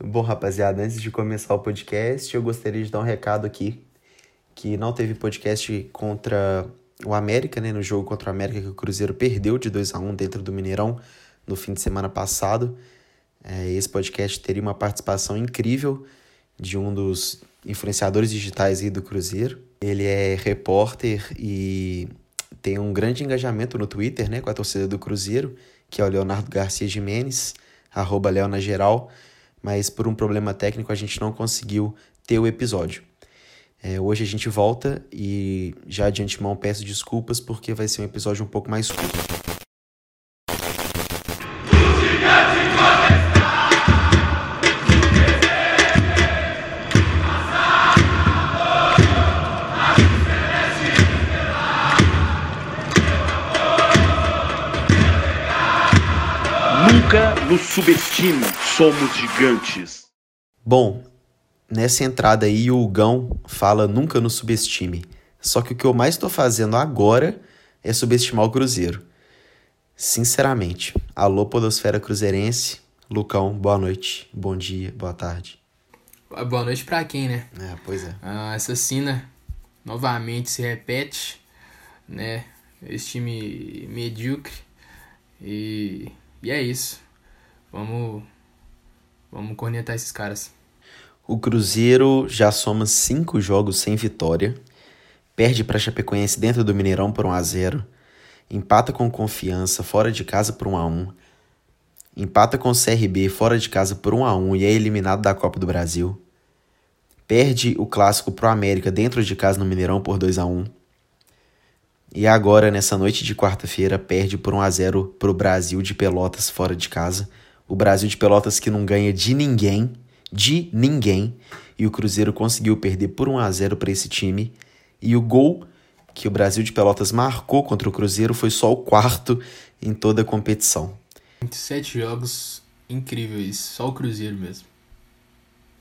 Bom, rapaziada, antes de começar o podcast, eu gostaria de dar um recado aqui que não teve podcast contra o América, né, no jogo contra o América que o Cruzeiro perdeu de 2 a 1 dentro do Mineirão no fim de semana passado. É, esse podcast teria uma participação incrível de um dos influenciadores digitais aí do Cruzeiro. Ele é repórter e tem um grande engajamento no Twitter, né, com a torcida do Cruzeiro, que é o Leonardo Garcia Jimenez, arroba Leona Geral mas por um problema técnico a gente não conseguiu ter o episódio. É, hoje a gente volta e já de antemão peço desculpas porque vai ser um episódio um pouco mais curto. Nunca nos subestime, somos gigantes. Bom, nessa entrada aí o Gão fala nunca nos subestime. Só que o que eu mais estou fazendo agora é subestimar o Cruzeiro. Sinceramente. Alô, Podosfera Cruzeirense. Lucão, boa noite, bom dia, boa tarde. Boa noite pra quem, né? É, pois é. A assassina novamente se repete, né? Esse time medíocre. E e é isso. Vamos. Vamos cornetar esses caras. O Cruzeiro já soma cinco jogos sem vitória. Perde para Chapecoense dentro do Mineirão por 1 a 0 Empata com Confiança fora de casa por 1 a 1 Empata com o CRB fora de casa por 1 a 1 e é eliminado da Copa do Brasil. Perde o clássico pro América dentro de casa no Mineirão por 2 a 1 e agora, nessa noite de quarta-feira, perde por 1 a 0 para o Brasil de Pelotas fora de casa. O Brasil de Pelotas que não ganha de ninguém, de ninguém. E o Cruzeiro conseguiu perder por 1 a 0 para esse time. E o gol que o Brasil de Pelotas marcou contra o Cruzeiro foi só o quarto em toda a competição. Sete jogos incríveis, só o Cruzeiro mesmo.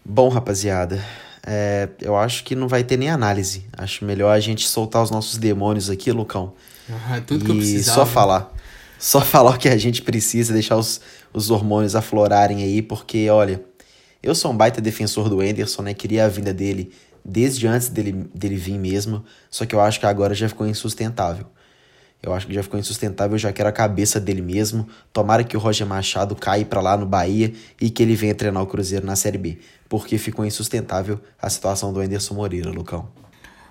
Bom, rapaziada, é, eu acho que não vai ter nem análise. Acho melhor a gente soltar os nossos demônios aqui, Lucão. Ah, tudo que eu precisava. só falar. Só falar o que a gente precisa, deixar os, os hormônios aflorarem aí, porque, olha, eu sou um baita defensor do Anderson, né? Queria a vinda dele desde antes dele, dele vir mesmo, só que eu acho que agora já ficou insustentável. Eu acho que já ficou insustentável, eu já quero a cabeça dele mesmo. Tomara que o Roger Machado caia para lá no Bahia e que ele venha treinar o Cruzeiro na Série B, porque ficou insustentável a situação do Anderson Moreira, Lucão.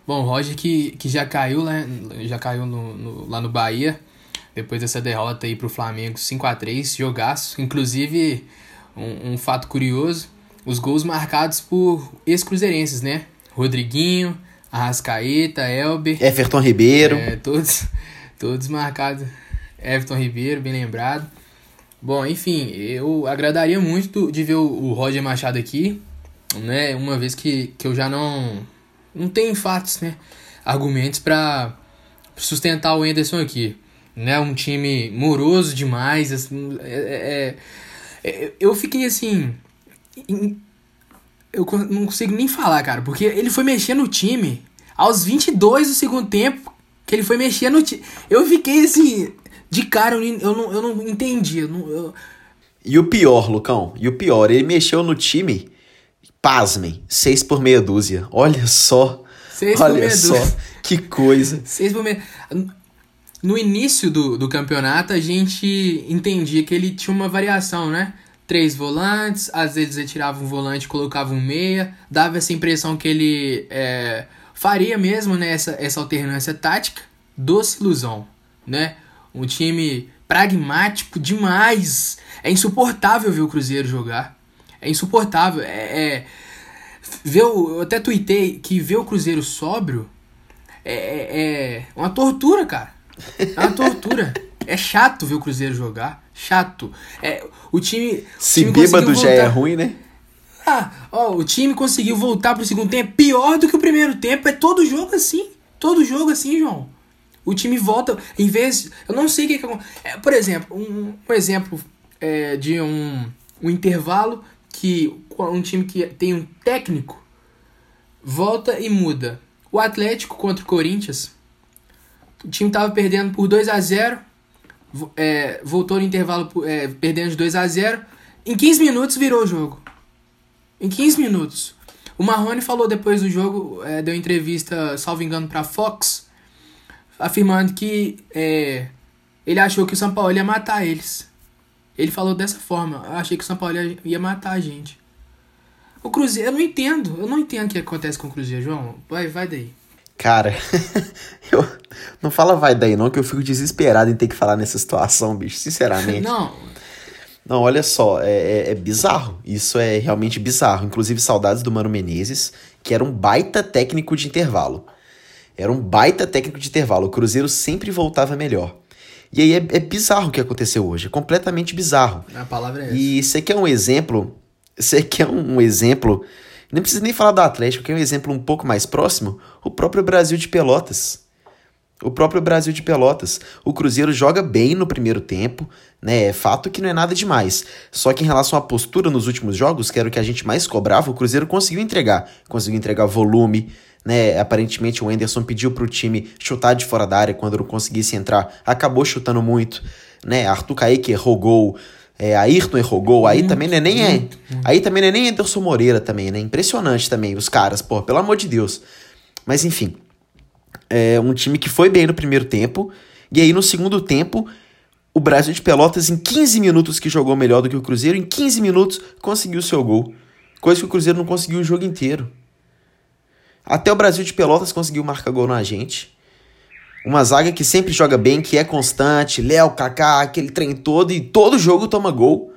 Bom, o Roger que, que já caiu, né, já caiu no, no, lá no Bahia, depois dessa derrota aí pro Flamengo 5 a 3 jogaço. Inclusive, um, um fato curioso, os gols marcados por ex-cruzeirenses, né? Rodriguinho, Arrascaeta, Elber... Everton Ribeiro. É, todos Todos marcados. Everton Ribeiro, bem lembrado. Bom, enfim, eu agradaria muito de ver o Roger Machado aqui, né? Uma vez que, que eu já não não tenho fatos, né? Argumentos para sustentar o Anderson aqui, né? Um time moroso demais, assim, é, é, é, eu fiquei assim, eu não consigo nem falar, cara, porque ele foi mexer no time aos 22 do segundo tempo, que ele foi mexer no time. Eu fiquei assim, de cara, eu não, eu não entendi. Eu não, eu... E o pior, Lucão, e o pior, ele mexeu no time, pasmem, seis por meia dúzia. Olha só. Seis olha por meia só, dúzia. que coisa. Seis por meia. No início do, do campeonato, a gente entendia que ele tinha uma variação, né? Três volantes, às vezes ele tirava um volante colocava um meia, dava essa impressão que ele é, faria mesmo né, essa, essa alternância tática doce ilusão, né? Um time pragmático demais. É insuportável ver o Cruzeiro jogar. É insuportável. É, é ver o, eu até tuitei que ver o Cruzeiro sóbrio é, é, é uma tortura, cara. É uma tortura. é chato ver o Cruzeiro jogar. Chato. É, o time. Se time bêbado já é ruim, né? Ah, ó, o time conseguiu voltar pro segundo tempo pior do que o primeiro tempo. É todo jogo assim. Todo jogo assim, João. O time volta, em vez. Eu não sei o que, que é, Por exemplo, um, um exemplo é, de um, um intervalo que um time que tem um técnico volta e muda. O Atlético contra o Corinthians. O time tava perdendo por 2 a 0 é, voltou no intervalo é, perdendo de 2 a 0 Em 15 minutos virou o jogo. Em 15 minutos. O Marrone falou depois do jogo, é, deu entrevista, salvo engano, pra Fox, afirmando que é, ele achou que o São Paulo ia matar eles. Ele falou dessa forma. Eu achei que o São Paulo ia, ia matar a gente. O Cruzeiro, eu não entendo. Eu não entendo o que acontece com o Cruzeiro, João. Vai, vai daí. Cara, eu não fala vai daí não, que eu fico desesperado em ter que falar nessa situação, bicho, sinceramente. Não. Não, olha só, é, é, é, bizarro. Isso é realmente bizarro. Inclusive, saudades do Mano Menezes, que era um baita técnico de intervalo. Era um baita técnico de intervalo. O Cruzeiro sempre voltava melhor. E aí é, é bizarro o que aconteceu hoje. É completamente bizarro. A palavra é essa. E você quer um exemplo? Você quer um exemplo? Não precisa nem falar do Atlético, quer um exemplo um pouco mais próximo? O próprio Brasil de Pelotas. O próprio Brasil de Pelotas. O Cruzeiro joga bem no primeiro tempo, né? É fato que não é nada demais. Só que em relação à postura nos últimos jogos, que era o que a gente mais cobrava, o Cruzeiro conseguiu entregar. Conseguiu entregar volume, né? Aparentemente o Enderson pediu pro time chutar de fora da área quando não conseguisse entrar. Acabou chutando muito, né? Arthur Kaique errou gol. É, Ayrton errou gol, aí muito, também não é nem é. Aí também não é nem Anderson Moreira também, né? Impressionante também, os caras, pô, pelo amor de Deus. Mas enfim, é um time que foi bem no primeiro tempo, e aí no segundo tempo, o Brasil de Pelotas, em 15 minutos que jogou melhor do que o Cruzeiro, em 15 minutos conseguiu seu gol. Coisa que o Cruzeiro não conseguiu o jogo inteiro. Até o Brasil de Pelotas conseguiu marcar gol na gente. Uma zaga que sempre joga bem, que é constante, Léo, Kaká, aquele trem todo, e todo jogo toma gol.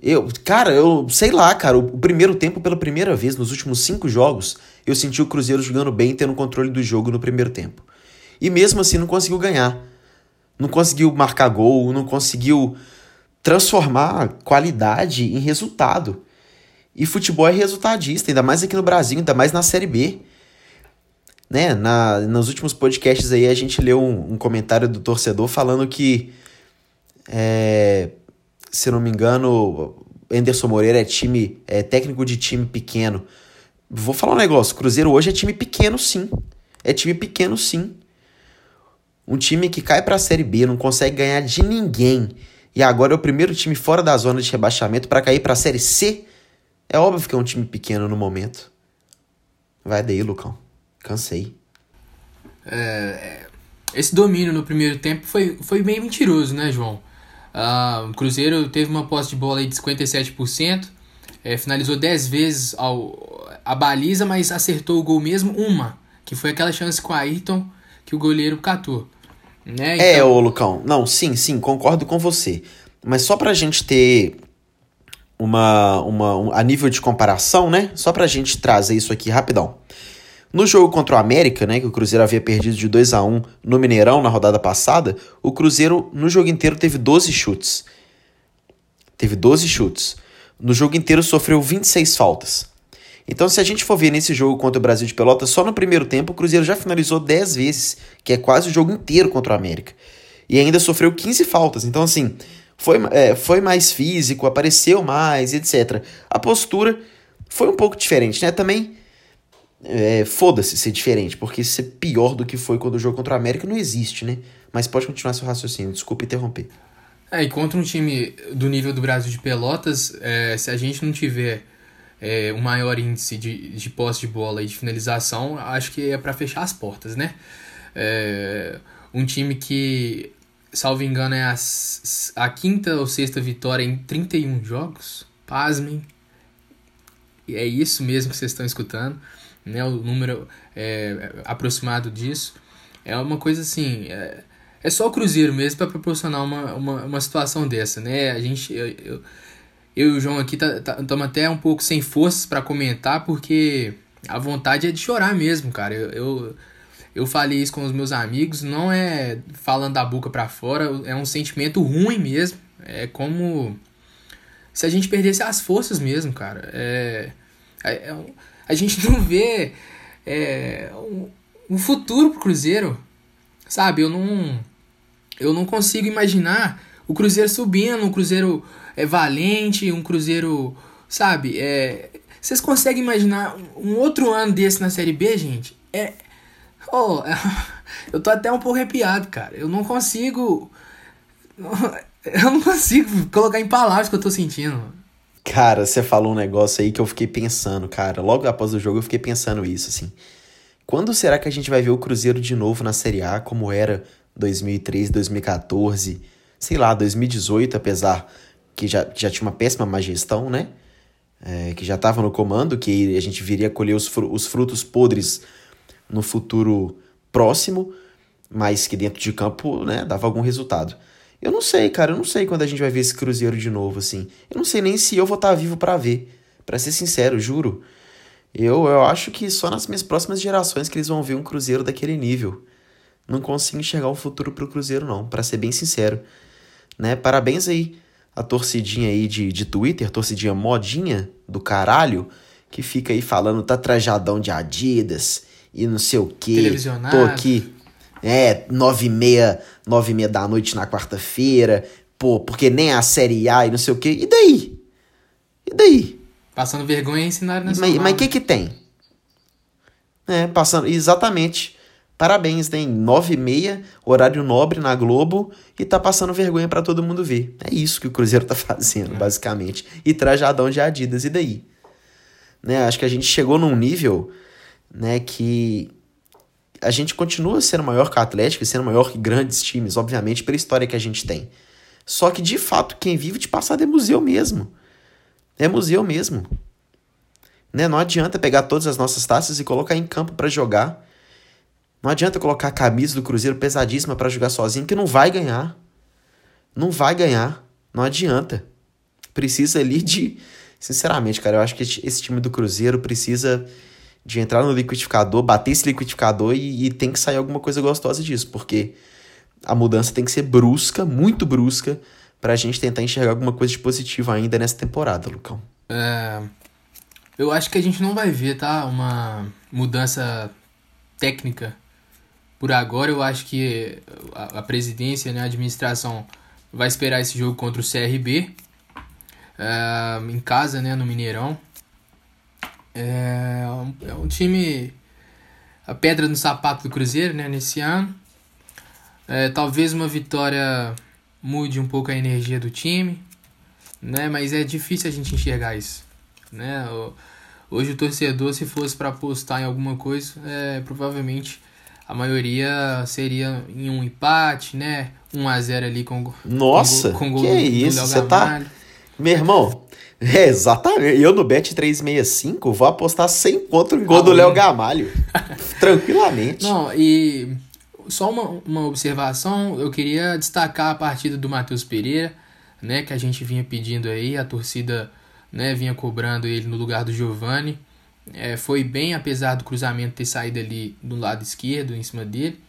Eu, cara, eu sei lá, cara, o primeiro tempo, pela primeira vez nos últimos cinco jogos, eu senti o Cruzeiro jogando bem, tendo controle do jogo no primeiro tempo. E mesmo assim não conseguiu ganhar. Não conseguiu marcar gol, não conseguiu transformar qualidade em resultado. E futebol é resultadista, ainda mais aqui no Brasil, ainda mais na Série B. Né? Na, nos últimos podcasts aí a gente leu um, um comentário do torcedor falando que, é, se não me engano, Anderson Moreira é time é técnico de time pequeno. Vou falar um negócio, Cruzeiro hoje é time pequeno sim. É time pequeno sim. Um time que cai para a Série B, não consegue ganhar de ninguém. E agora é o primeiro time fora da zona de rebaixamento para cair para a Série C é óbvio que é um time pequeno no momento. Vai daí, Lucão. Cansei. É, é, esse domínio no primeiro tempo foi, foi bem mentiroso, né, João? Uh, o Cruzeiro teve uma posse de bola aí de 57%, é, finalizou 10 vezes ao, a baliza, mas acertou o gol mesmo uma, que foi aquela chance com a Ayrton que o goleiro catou. Né? É, então... É, ô Lucão. Não, sim, sim, concordo com você. Mas só pra gente ter uma, uma um, a nível de comparação, né? Só pra gente trazer isso aqui rapidão. No jogo contra o América, né, que o Cruzeiro havia perdido de 2 a 1 no Mineirão na rodada passada, o Cruzeiro no jogo inteiro teve 12 chutes. Teve 12 chutes. No jogo inteiro sofreu 26 faltas. Então, se a gente for ver nesse jogo contra o Brasil de Pelotas, só no primeiro tempo o Cruzeiro já finalizou 10 vezes, que é quase o jogo inteiro contra o América. E ainda sofreu 15 faltas. Então, assim, foi, é, foi mais físico, apareceu mais, etc. A postura foi um pouco diferente, né? Também é, foda-se ser diferente, porque ser pior do que foi quando o jogo contra o América não existe, né? Mas pode continuar seu raciocínio, desculpa interromper. É, e contra um time do nível do Brasil de Pelotas, é, se a gente não tiver é, um maior índice de, de posse de bola e de finalização, acho que é para fechar as portas, né? É, um time que salvo engano, é a, a quinta ou sexta vitória em 31 jogos. Pasmem. E é isso mesmo que vocês estão escutando. Né? O número é aproximado disso. É uma coisa assim. É, é só o Cruzeiro mesmo para proporcionar uma, uma, uma situação dessa, né? A gente. Eu, eu, eu e o João aqui estamos tá, tá, até um pouco sem forças para comentar, porque a vontade é de chorar mesmo, cara. eu, eu eu falei isso com os meus amigos, não é falando da boca para fora, é um sentimento ruim mesmo. É como se a gente perdesse as forças mesmo, cara. É, é, é a gente não vê é, um, um futuro pro Cruzeiro, sabe? Eu não, eu não consigo imaginar o Cruzeiro subindo, um Cruzeiro é valente, um Cruzeiro, sabe? É, vocês conseguem imaginar um outro ano desse na Série B, gente? É, Oh, eu tô até um pouco arrepiado, cara. Eu não consigo. Eu não consigo colocar em palavras o que eu tô sentindo. Cara, você falou um negócio aí que eu fiquei pensando, cara. Logo após o jogo eu fiquei pensando isso, assim. Quando será que a gente vai ver o Cruzeiro de novo na Série A, como era 2013, 2014, sei lá, 2018, apesar que já, já tinha uma péssima má gestão, né? É, que já estava no comando, que a gente viria colher os, os frutos podres no futuro próximo, mas que dentro de campo, né, dava algum resultado. Eu não sei, cara, eu não sei quando a gente vai ver esse Cruzeiro de novo, assim. Eu não sei nem se eu vou estar tá vivo para ver. para ser sincero, juro. Eu, eu acho que só nas minhas próximas gerações que eles vão ver um Cruzeiro daquele nível. Não consigo enxergar um futuro pro Cruzeiro, não, para ser bem sincero. Né? Parabéns aí a torcidinha aí de, de Twitter, torcidinha modinha do caralho, que fica aí falando, tá trajadão de Adidas e não sei o que. Tô aqui é, nove e meia, nove e meia da noite na quarta-feira, pô, porque nem a Série A e não sei o quê. E daí? E daí? Passando vergonha em cenário nacional. Mas o né? que que tem? É, passando, exatamente. Parabéns, tem nove e meia, horário nobre na Globo, e tá passando vergonha para todo mundo ver. É isso que o Cruzeiro tá fazendo, é. basicamente. E trajadão de Adidas, e daí? Né, acho que a gente chegou num nível, né, que a gente continua sendo maior que o Atlético e sendo maior que grandes times, obviamente, pela história que a gente tem. Só que, de fato, quem vive de passado é museu mesmo. É museu mesmo. Né? Não adianta pegar todas as nossas taças e colocar em campo para jogar. Não adianta colocar a camisa do Cruzeiro pesadíssima para jogar sozinho, que não vai ganhar. Não vai ganhar. Não adianta. Precisa ali de. Sinceramente, cara, eu acho que esse time do Cruzeiro precisa de entrar no liquidificador, bater esse liquidificador e, e, tem que sair alguma coisa gostosa disso, porque a mudança tem que ser brusca, muito brusca, para a gente tentar enxergar alguma coisa de positivo ainda nessa temporada, Lucão. É, eu acho que a gente não vai ver, tá? Uma mudança técnica por agora. Eu acho que a, presidência, né, a administração vai esperar esse jogo contra o CRB é, em casa, né, no Mineirão é um, é um time. A pedra no sapato do Cruzeiro, né, nesse ano. É, talvez uma vitória mude um pouco a energia do time, né? Mas é difícil a gente enxergar isso, né? Hoje o torcedor, se fosse para apostar em alguma coisa, é, provavelmente a maioria seria em um empate, né? 1 a 0 ali com Nossa, com, com gol que do, isso? Você tá Meu irmão, é, exatamente. Eu no Bet 365 vou apostar 100 conto em gol ah, do Léo Gamalho. Tranquilamente. Não, e só uma, uma observação, eu queria destacar a partida do Matheus Pereira, né, que a gente vinha pedindo aí, a torcida, né, vinha cobrando ele no lugar do Giovani. É, foi bem, apesar do cruzamento ter saído ali do lado esquerdo, em cima dele.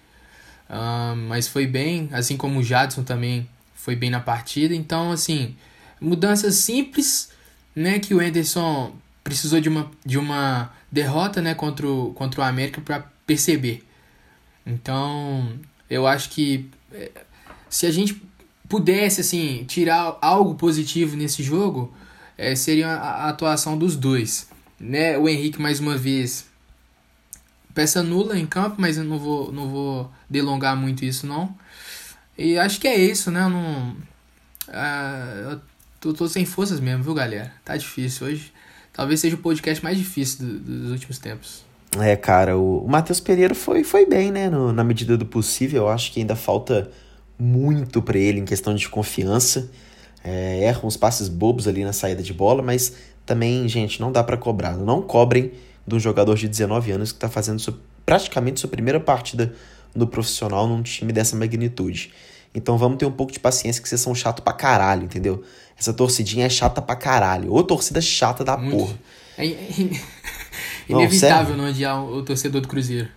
Uh, mas foi bem, assim como o Jadson também foi bem na partida. Então, assim, mudanças simples, né, que o Anderson precisou de uma, de uma derrota, né, contra o, contra o América para perceber. Então, eu acho que é, se a gente pudesse assim tirar algo positivo nesse jogo, é, seria a atuação dos dois, né? O Henrique mais uma vez peça nula em campo, mas eu não vou não vou delongar muito isso não. E acho que é isso, né? Eu não, uh, Tô, tô sem forças mesmo, viu, galera? Tá difícil hoje. Talvez seja o podcast mais difícil do, dos últimos tempos. É, cara, o, o Matheus Pereira foi, foi bem, né? No, na medida do possível. Eu acho que ainda falta muito para ele em questão de confiança. É, erra uns passes bobos ali na saída de bola, mas também, gente, não dá para cobrar. Não cobrem de um jogador de 19 anos que tá fazendo sua, praticamente sua primeira partida no profissional num time dessa magnitude. Então vamos ter um pouco de paciência que vocês são chato pra caralho, entendeu? Essa torcidinha é chata pra caralho. Ou torcida chata da Muito. porra. É, é inevitável não, não odiar o torcedor do Cruzeiro.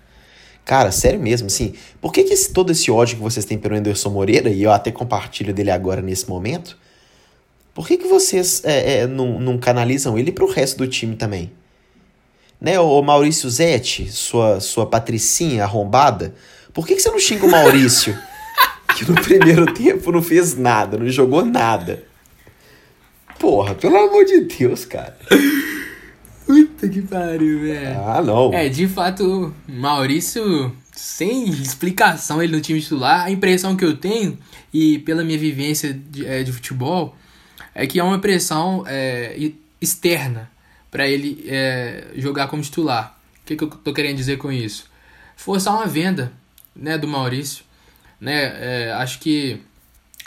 Cara, sério mesmo, assim. Por que, que esse, todo esse ódio que vocês têm pelo Anderson Moreira, e eu até compartilho dele agora nesse momento, por que, que vocês é, é, não, não canalizam ele pro resto do time também? Né, o Maurício Zete, sua, sua patricinha arrombada, por que, que você não xinga o Maurício? que no primeiro tempo não fez nada, não jogou nada. Porra, pelo amor de Deus, cara. Puta que pariu, velho. Ah, não. É, de fato, Maurício, sem explicação, ele no time titular, a impressão que eu tenho, e pela minha vivência de, é, de futebol, é que é uma pressão é, externa para ele é, jogar como titular. O que, que eu tô querendo dizer com isso? Forçar uma venda né, do Maurício. Né, é, acho que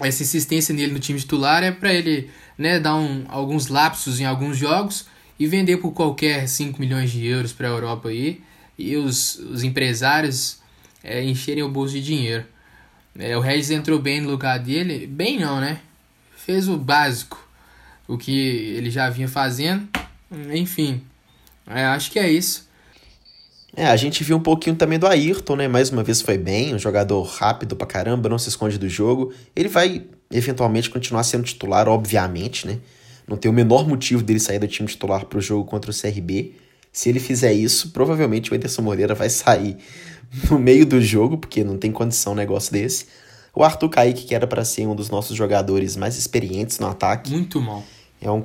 essa insistência nele no time titular é para ele né, dar um, alguns lapsos em alguns jogos e vender por qualquer 5 milhões de euros para a Europa aí e os, os empresários é, encherem o bolso de dinheiro. É, o Regis entrou bem no lugar dele, bem não, né? Fez o básico, o que ele já vinha fazendo. Enfim, é, acho que é isso. É, a gente viu um pouquinho também do Ayrton, né? Mais uma vez foi bem, um jogador rápido pra caramba, não se esconde do jogo. Ele vai eventualmente continuar sendo titular, obviamente, né? Não tem o menor motivo dele sair do time titular pro jogo contra o CRB. Se ele fizer isso, provavelmente o Ederson Moreira vai sair no meio do jogo, porque não tem condição um negócio desse. O Arthur Kaique, que era para ser um dos nossos jogadores mais experientes no ataque. Muito mal. É um,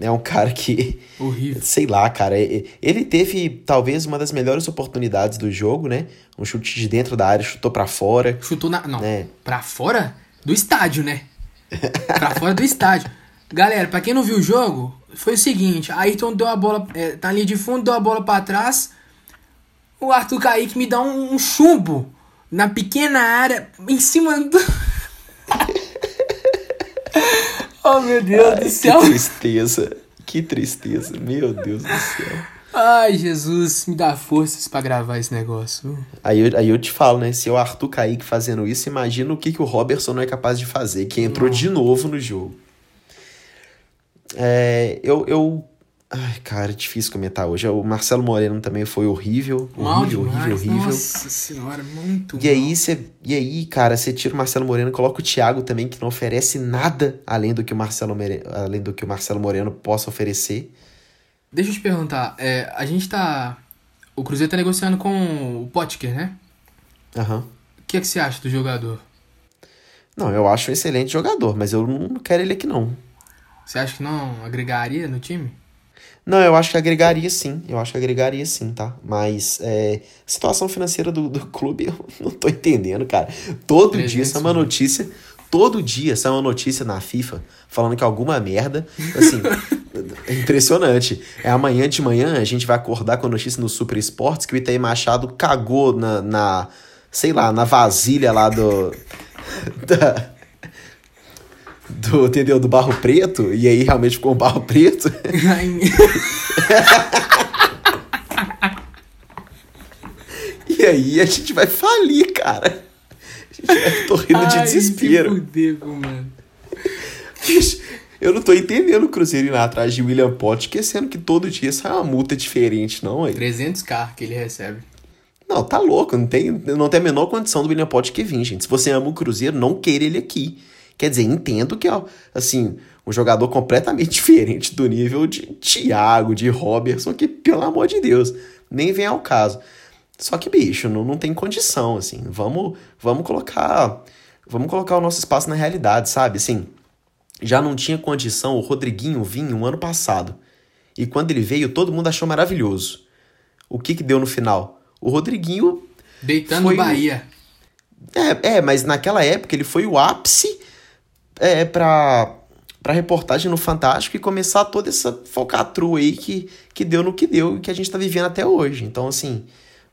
é um cara que. Horrível. Sei lá, cara. Ele teve talvez uma das melhores oportunidades do jogo, né? Um chute de dentro da área, chutou para fora. Chutou na. Não. É. Pra fora do estádio, né? pra fora do estádio. Galera, pra quem não viu o jogo, foi o seguinte: Ayrton deu a bola. É, tá ali de fundo, deu a bola para trás. O Arthur Kaique me dá um, um chumbo na pequena área, em cima do. oh, meu Deus Ai, do céu. Que tristeza. Que tristeza. Meu Deus do céu. Ai, Jesus, me dá forças para gravar esse negócio. Aí eu, aí eu te falo, né? Se o Arthur Kaique fazendo isso, imagina o que, que o Robertson não é capaz de fazer, que entrou de novo no jogo. É, eu, eu. Ai, cara, é difícil comentar hoje. O Marcelo Moreno também foi horrível. Mal horrível, demais. horrível, horrível. Nossa senhora, muito e aí, cê, e aí, cara, você tira o Marcelo Moreno coloca o Thiago também, que não oferece nada além do que o Marcelo, além do que o Marcelo Moreno possa oferecer. Deixa eu te perguntar, é, a gente tá. O Cruzeiro tá negociando com o Potker, né? Aham. Uhum. O que, é que você acha do jogador? Não, eu acho um excelente jogador, mas eu não quero ele aqui não. Você acha que não agregaria no time? Não, eu acho que agregaria sim. Eu acho que agregaria sim, tá? Mas é, situação financeira do, do clube eu não tô entendendo, cara. Todo dia sai uma notícia. Todo dia sai uma notícia na FIFA falando que alguma merda. Assim, é impressionante. É amanhã de manhã a gente vai acordar com a notícia no Super Esportes que o Itaí Machado cagou na, na sei lá, na vasilha lá do. Da, do, entendeu? Do barro preto, e aí realmente ficou um barro preto. e aí a gente vai falir, cara. A gente vai torrendo de desespero. Mano. Eu não tô entendendo o Cruzeiro ir lá atrás de William Potts, esquecendo que todo dia sai uma multa diferente, não, aí. 300k que ele recebe. Não, tá louco, não tem, não tem a menor condição do William Potts que vir, gente. Se você ama o Cruzeiro, não queira ele aqui. Quer dizer, entendo que é, assim, um jogador completamente diferente do nível de Thiago, de Robertson, que, pelo amor de Deus, nem vem ao caso. Só que, bicho, não, não tem condição, assim. Vamos, vamos colocar. Vamos colocar o nosso espaço na realidade, sabe? Assim, já não tinha condição o Rodriguinho vir um ano passado. E quando ele veio, todo mundo achou maravilhoso. O que que deu no final? O Rodriguinho. Deitando foi... Bahia. É, é, mas naquela época ele foi o ápice é, pra, pra reportagem no Fantástico e começar toda essa falcatrua aí que, que deu no que deu e que a gente tá vivendo até hoje. Então, assim,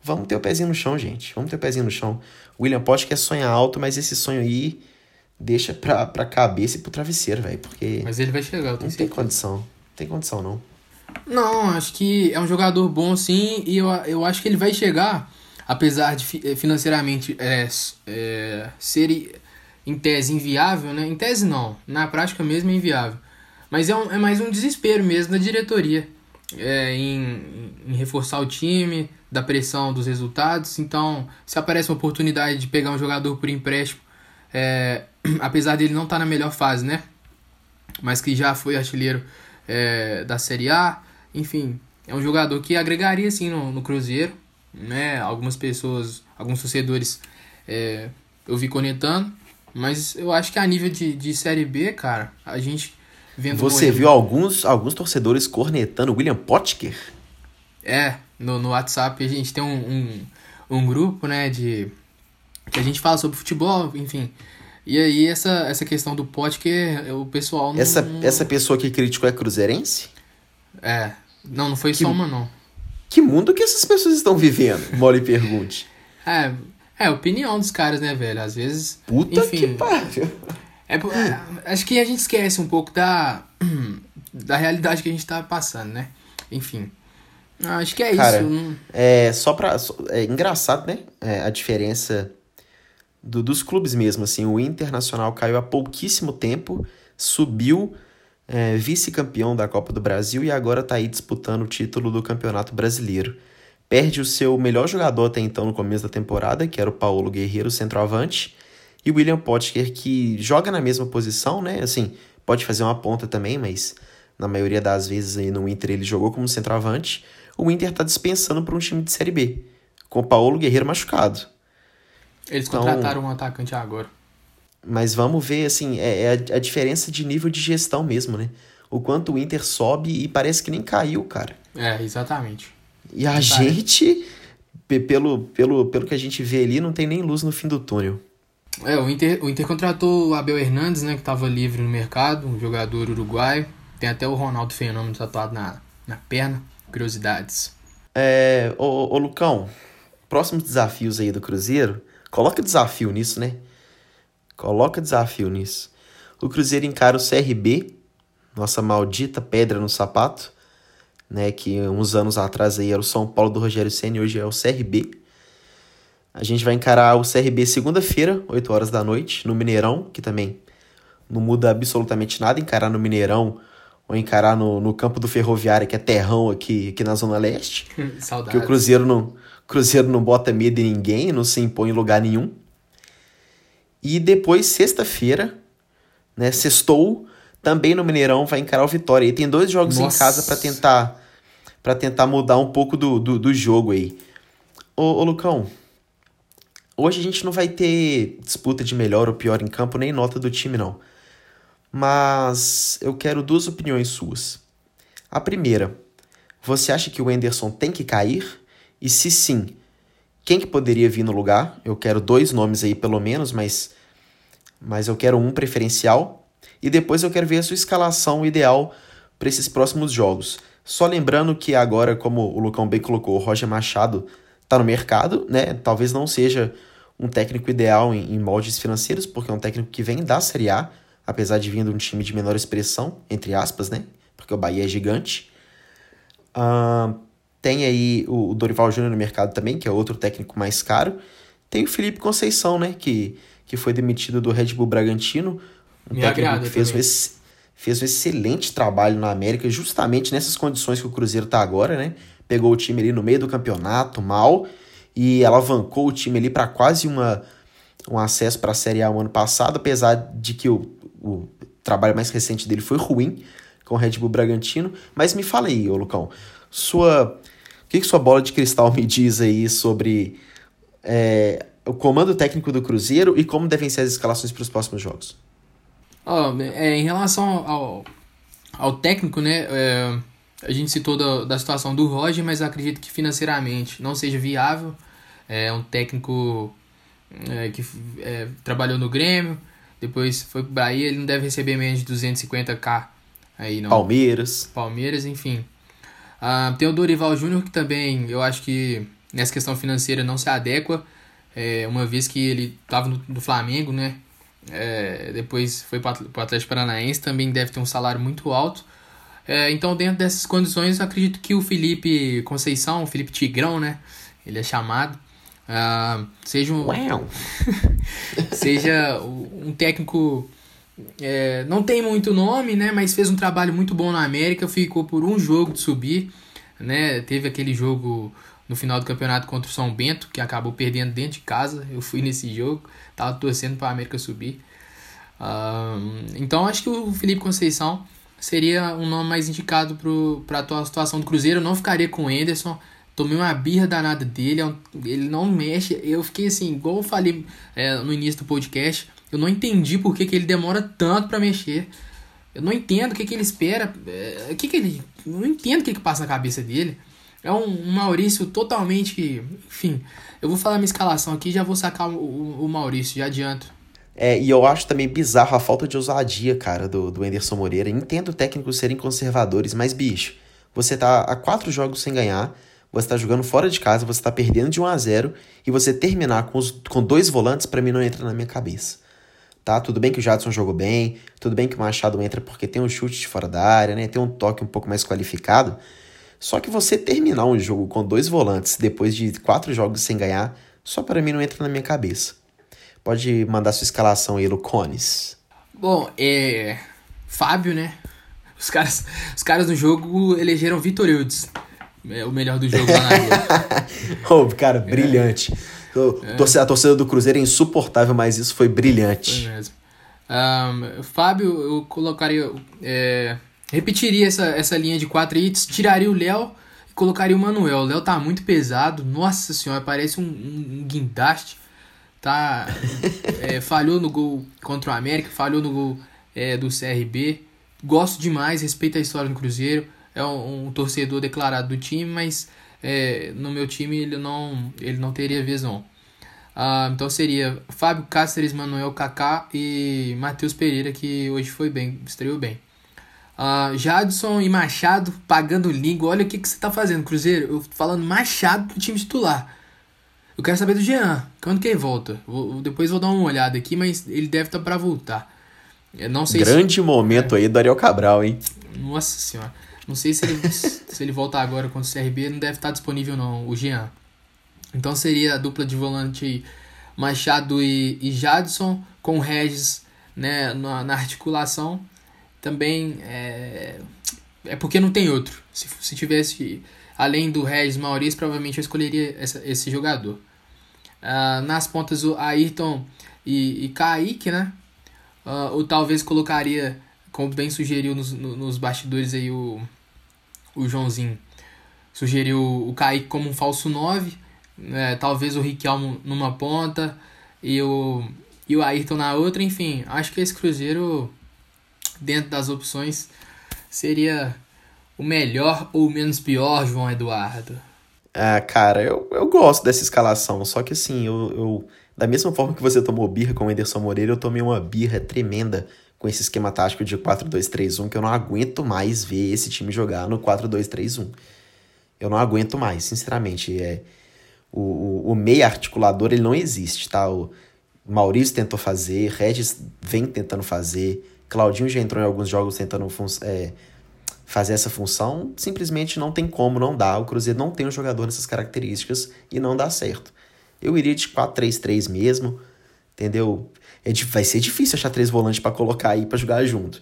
vamos ter o pezinho no chão, gente. Vamos ter o pezinho no chão. William Post quer sonhar alto, mas esse sonho aí deixa pra, pra cabeça e pro travesseiro, velho. Porque. Mas ele vai chegar, eu tenho Não certeza. tem condição. Não tem condição, não. Não, acho que é um jogador bom sim, e eu, eu acho que ele vai chegar, apesar de eh, financeiramente é, é, ser em tese inviável, né? Em tese não, na prática mesmo é inviável. Mas é, um, é mais um desespero mesmo da diretoria é, em, em reforçar o time, da pressão dos resultados. Então, se aparece uma oportunidade de pegar um jogador por empréstimo, é, apesar dele não estar tá na melhor fase, né? Mas que já foi artilheiro é, da Série A, enfim, é um jogador que agregaria sim no, no Cruzeiro, né? Algumas pessoas, alguns torcedores é, eu vi conectando, mas eu acho que a nível de, de Série B, cara, a gente vendo. Você viu alguns, alguns torcedores cornetando William Potker? É, no, no WhatsApp a gente tem um, um, um, grupo, né, de. que a gente fala sobre futebol, enfim. E aí, essa, essa questão do Potker, o pessoal não. Essa, essa pessoa que criticou é cruzeirense? É. Não, não foi só uma, não. Que mundo que essas pessoas estão vivendo? Mole pergunte. É, é opinião dos caras, né, velho? Às vezes. Puta enfim, que pariu. É, é, acho que a gente esquece um pouco da, da realidade que a gente tá passando, né? Enfim. Acho que é Cara, isso. Não... É só pra. É engraçado, né? É, a diferença do, dos clubes mesmo. Assim, o Internacional caiu há pouquíssimo tempo, subiu é, vice-campeão da Copa do Brasil e agora está aí disputando o título do Campeonato Brasileiro. Perde o seu melhor jogador até então no começo da temporada, que era o Paulo Guerreiro, centroavante, e o William Potker, que joga na mesma posição, né? Assim, pode fazer uma ponta também, mas na maioria das vezes aí no Inter ele jogou como centroavante. O Inter está dispensando para um time de Série B, com o Paulo Guerreiro machucado. Eles então, contrataram um atacante agora. Mas vamos ver, assim, é, é a, a, diferença de nível de gestão mesmo, né? O quanto o Inter sobe e parece que nem caiu, cara. É, exatamente. E a gente, pelo, pelo, pelo que a gente vê ali, não tem nem luz no fim do túnel. É, o Inter, o Inter contratou o Abel Hernandes, né, que estava livre no mercado, um jogador uruguaio. Tem até o Ronaldo Fenômeno tatuado na, na perna. Curiosidades. É, ô, ô Lucão, próximos desafios aí do Cruzeiro, coloca desafio nisso, né? Coloca desafio nisso. O Cruzeiro encara o CRB, nossa maldita pedra no sapato, né? Que uns anos atrás aí era o São Paulo do Rogério Senna e hoje é o CRB. A gente vai encarar o CRB segunda-feira, 8 horas da noite, no Mineirão, que também não muda absolutamente nada encarar no Mineirão ou encarar no, no campo do Ferroviário, que é terrão aqui, aqui na Zona Leste. Saudades. Que o Cruzeiro não, Cruzeiro não bota medo em ninguém, não se impõe em lugar nenhum. E depois, sexta-feira, né, sextou, também no Mineirão vai encarar o Vitória. E tem dois jogos Nossa. em casa para tentar para tentar mudar um pouco do, do, do jogo aí. Ô, ô, Lucão, hoje a gente não vai ter disputa de melhor ou pior em campo, nem nota do time, não. Mas eu quero duas opiniões suas. A primeira, você acha que o Enderson tem que cair? E se sim, quem que poderia vir no lugar? Eu quero dois nomes aí pelo menos, mas, mas eu quero um preferencial. E depois eu quero ver a sua escalação ideal para esses próximos jogos. Só lembrando que agora, como o Lucão bem colocou, o Roger Machado está no mercado, né? Talvez não seja um técnico ideal em, em, moldes financeiros, porque é um técnico que vem da Série A, apesar de vir de um time de menor expressão, entre aspas, né? Porque o Bahia é gigante. Uh, tem aí o Dorival Júnior no mercado também, que é outro técnico mais caro. Tem o Felipe Conceição, né? Que, que foi demitido do Red Bull Bragantino. Um Me técnico que fez também. um, fez um excelente trabalho na América, justamente nessas condições que o Cruzeiro tá agora, né? Pegou o time ali no meio do campeonato, mal, e alavancou o time ali para quase uma, um acesso para a Série A o ano passado, apesar de que o, o trabalho mais recente dele foi ruim com o Red Bull Bragantino. Mas me fala aí, ô Lucão, sua que, que sua bola de cristal me diz aí sobre é, o comando técnico do Cruzeiro e como devem ser as escalações para os próximos jogos? Oh, é, em relação ao, ao técnico, né? É, a gente citou da, da situação do Roger, mas acredito que financeiramente não seja viável. É um técnico é, que é, trabalhou no Grêmio, depois foi pro Bahia, ele não deve receber menos de 250k aí, não. Palmeiras. Palmeiras, enfim. Ah, tem o Dorival Júnior, que também eu acho que nessa questão financeira não se adequa, é, uma vez que ele estava no, no, Flamengo, né? É, depois foi para o Atlético Paranaense, também deve ter um salário muito alto. É, então, dentro dessas condições, acredito que o Felipe Conceição, o Felipe Tigrão, né? Ele é chamado. Uh, seja um, seja um técnico é, não tem muito nome, né? Mas fez um trabalho muito bom na América. Ficou por um jogo de subir, né? Teve aquele jogo no final do campeonato contra o São Bento, que acabou perdendo dentro de casa. Eu fui nesse jogo, tava torcendo para a América subir. então acho que o Felipe Conceição seria um nome mais indicado para a situação do Cruzeiro. Eu não ficaria com o Enderson. Tomei uma birra danada dele, é ele não mexe. Eu fiquei assim, igual eu falei é, no início do podcast eu não entendi por que, que ele demora tanto para mexer. Eu não entendo o que, que ele espera. É, que, que ele. Eu não entendo o que, que passa na cabeça dele. É um, Maurício totalmente. Enfim, eu vou falar minha escalação aqui e já vou sacar o, o, o, Maurício, já adianto. É, e eu acho também bizarro a falta de ousadia, cara, do, do Anderson Moreira. Entendo técnicos serem conservadores, mas, bicho, você tá há quatro jogos sem ganhar, você tá jogando fora de casa, você tá perdendo de 1 a 0 e você terminar com, os, com dois volantes, para mim não entra na minha cabeça. Tá? Tudo bem que o Jadson jogou bem, tudo bem que o Machado entra porque tem um chute de fora da área, né? Tem um toque um pouco mais qualificado. Só que você terminar um jogo com dois volantes depois de quatro jogos sem ganhar, só para mim não entra na minha cabeça. Pode mandar sua escalação aí, Lucones. Bom, é. Fábio, né? Os caras, os caras do jogo elegeram Vitor Eudes. É o melhor do jogo lá na oh, cara, brilhante. É. A torcida do Cruzeiro é insuportável, mas isso foi brilhante. Foi mesmo. Um, Fábio, eu colocaria. É, repetiria essa, essa linha de quatro hits, tiraria o Léo e colocaria o Manuel. O Léo tá muito pesado, nossa senhora, parece um, um, um guindaste. Tá, é, falhou no gol contra o América, falhou no gol é, do CRB. Gosto demais, respeito a história do Cruzeiro. É um, um torcedor declarado do time, mas é, no meu time ele não, ele não teria vez não. Ah, então seria Fábio Cáceres, Manuel Kaká e Matheus Pereira, que hoje foi bem, estreou bem. Uh, Jadson e Machado pagando língua. Olha o que, que você tá fazendo, Cruzeiro. Eu falando Machado pro time titular. Eu quero saber do Jean. Quando que ele volta? Vou, depois vou dar uma olhada aqui, mas ele deve estar tá para voltar. Eu não sei Grande se... momento aí do Ariel Cabral, hein? Nossa senhora. Não sei se ele, se ele voltar agora contra o CRB. Não deve estar tá disponível, não, o Jean. Então seria a dupla de volante Machado e, e Jadson com o Regis né, na, na articulação também é, é porque não tem outro. Se, se tivesse, além do Regis Maurício, provavelmente eu escolheria essa, esse jogador. Uh, nas pontas, o Ayrton e, e Kaique, né? Uh, ou talvez colocaria, como bem sugeriu nos, nos bastidores aí o, o Joãozinho, sugeriu o Kaique como um falso 9, né? talvez o Riquelmo numa ponta e o, e o Ayrton na outra, enfim, acho que esse Cruzeiro dentro das opções seria o melhor ou menos pior, João Eduardo? Ah, cara, eu, eu gosto dessa escalação, só que assim, eu, eu da mesma forma que você tomou birra com o Ederson Moreira, eu tomei uma birra tremenda com esse esquema tático de 4-2-3-1, que eu não aguento mais ver esse time jogar no 4-2-3-1. Eu não aguento mais, sinceramente. É, o, o, o meio articulador ele não existe, tá? O Maurício tentou fazer, Regis vem tentando fazer, Claudinho já entrou em alguns jogos tentando é, fazer essa função, simplesmente não tem como, não dá. O Cruzeiro não tem um jogador nessas características e não dá certo. Eu iria de 4-3-3 mesmo, entendeu? É, vai ser difícil achar três volantes para colocar aí para jogar junto.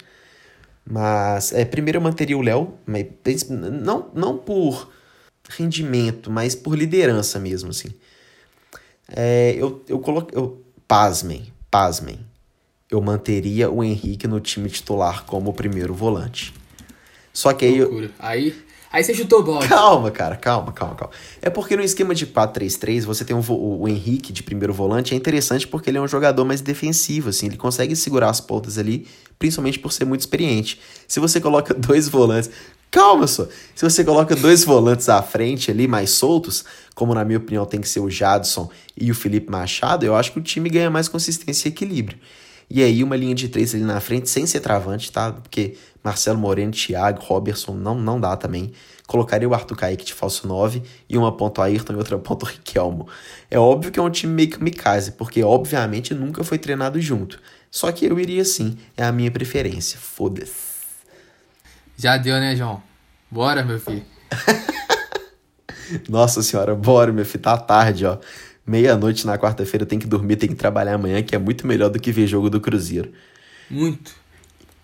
Mas, é, primeiro eu manteria o Léo, não, não por rendimento, mas por liderança mesmo, assim. É, eu, eu coloquei. Eu, pasmem, pasmem eu manteria o Henrique no time titular como primeiro volante. Só que aí. Eu... Aí, aí você chutou bola. Calma, cara, calma, calma, calma. É porque no esquema de 4-3-3, você tem um, o, o Henrique de primeiro volante, é interessante porque ele é um jogador mais defensivo, assim, ele consegue segurar as pontas ali, principalmente por ser muito experiente. Se você coloca dois volantes. Calma só. Se você coloca dois volantes à frente ali, mais soltos, como na minha opinião tem que ser o Jadson e o Felipe Machado, eu acho que o time ganha mais consistência e equilíbrio. E aí uma linha de três ali na frente, sem ser travante, tá? Porque Marcelo Moreno, Thiago, Robertson não, não dá também. Colocaria o Arthur Kaique de falso 9 e uma ponto Ayrton e outra ponto Riquelmo. É óbvio que é um time meio que Mikasa, porque obviamente nunca foi treinado junto. Só que eu iria sim, é a minha preferência. Foda-se. Já deu, né, João? Bora, meu filho. Nossa senhora, bora, meu filho. Tá tarde, ó meia-noite na quarta-feira tem que dormir, tem que trabalhar amanhã, que é muito melhor do que ver jogo do Cruzeiro. Muito.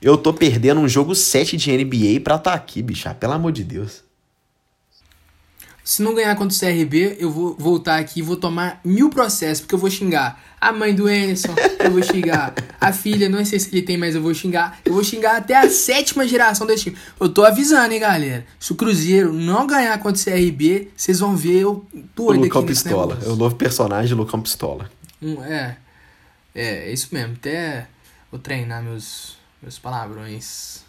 Eu tô perdendo um jogo 7 de NBA pra estar tá aqui, bicha. Pelo amor de Deus. Se não ganhar contra o CRB, eu vou voltar aqui e vou tomar mil processos, porque eu vou xingar a mãe do Anderson, eu vou xingar a filha, não sei se ele tem, mas eu vou xingar. Eu vou xingar até a sétima geração desse time. Eu tô avisando, hein, galera. Se o Cruzeiro não ganhar contra o CRB, vocês vão ver eu doido o Lucão Pistola. É o novo personagem Lucão Pistola. Um, é. É, é isso mesmo. Até vou treinar meus, meus palavrões.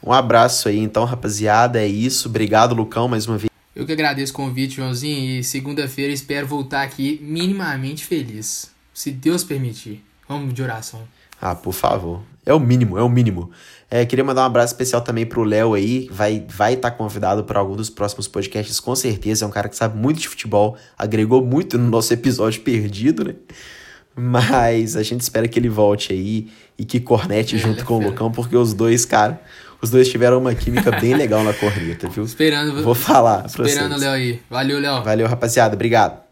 Um abraço aí, então, rapaziada. É isso. Obrigado, Lucão, mais uma vez. Eu que agradeço o convite, Joãozinho, e segunda-feira espero voltar aqui minimamente feliz. Se Deus permitir. Vamos de oração. Ah, por favor. É o mínimo, é o mínimo. É, queria mandar um abraço especial também pro Léo aí. Vai vai estar tá convidado para algum dos próximos podcasts, com certeza. É um cara que sabe muito de futebol, agregou muito no nosso episódio perdido, né? Mas a gente espera que ele volte aí e que cornete É, junto é com o. Lucão, porque os dois, cara, os dois tiveram uma química bem legal na corneta, viu? Esperando, Vou falar esperando o. Léo aí. Valeu, Léo. Valeu, rapaziada. Obrigado.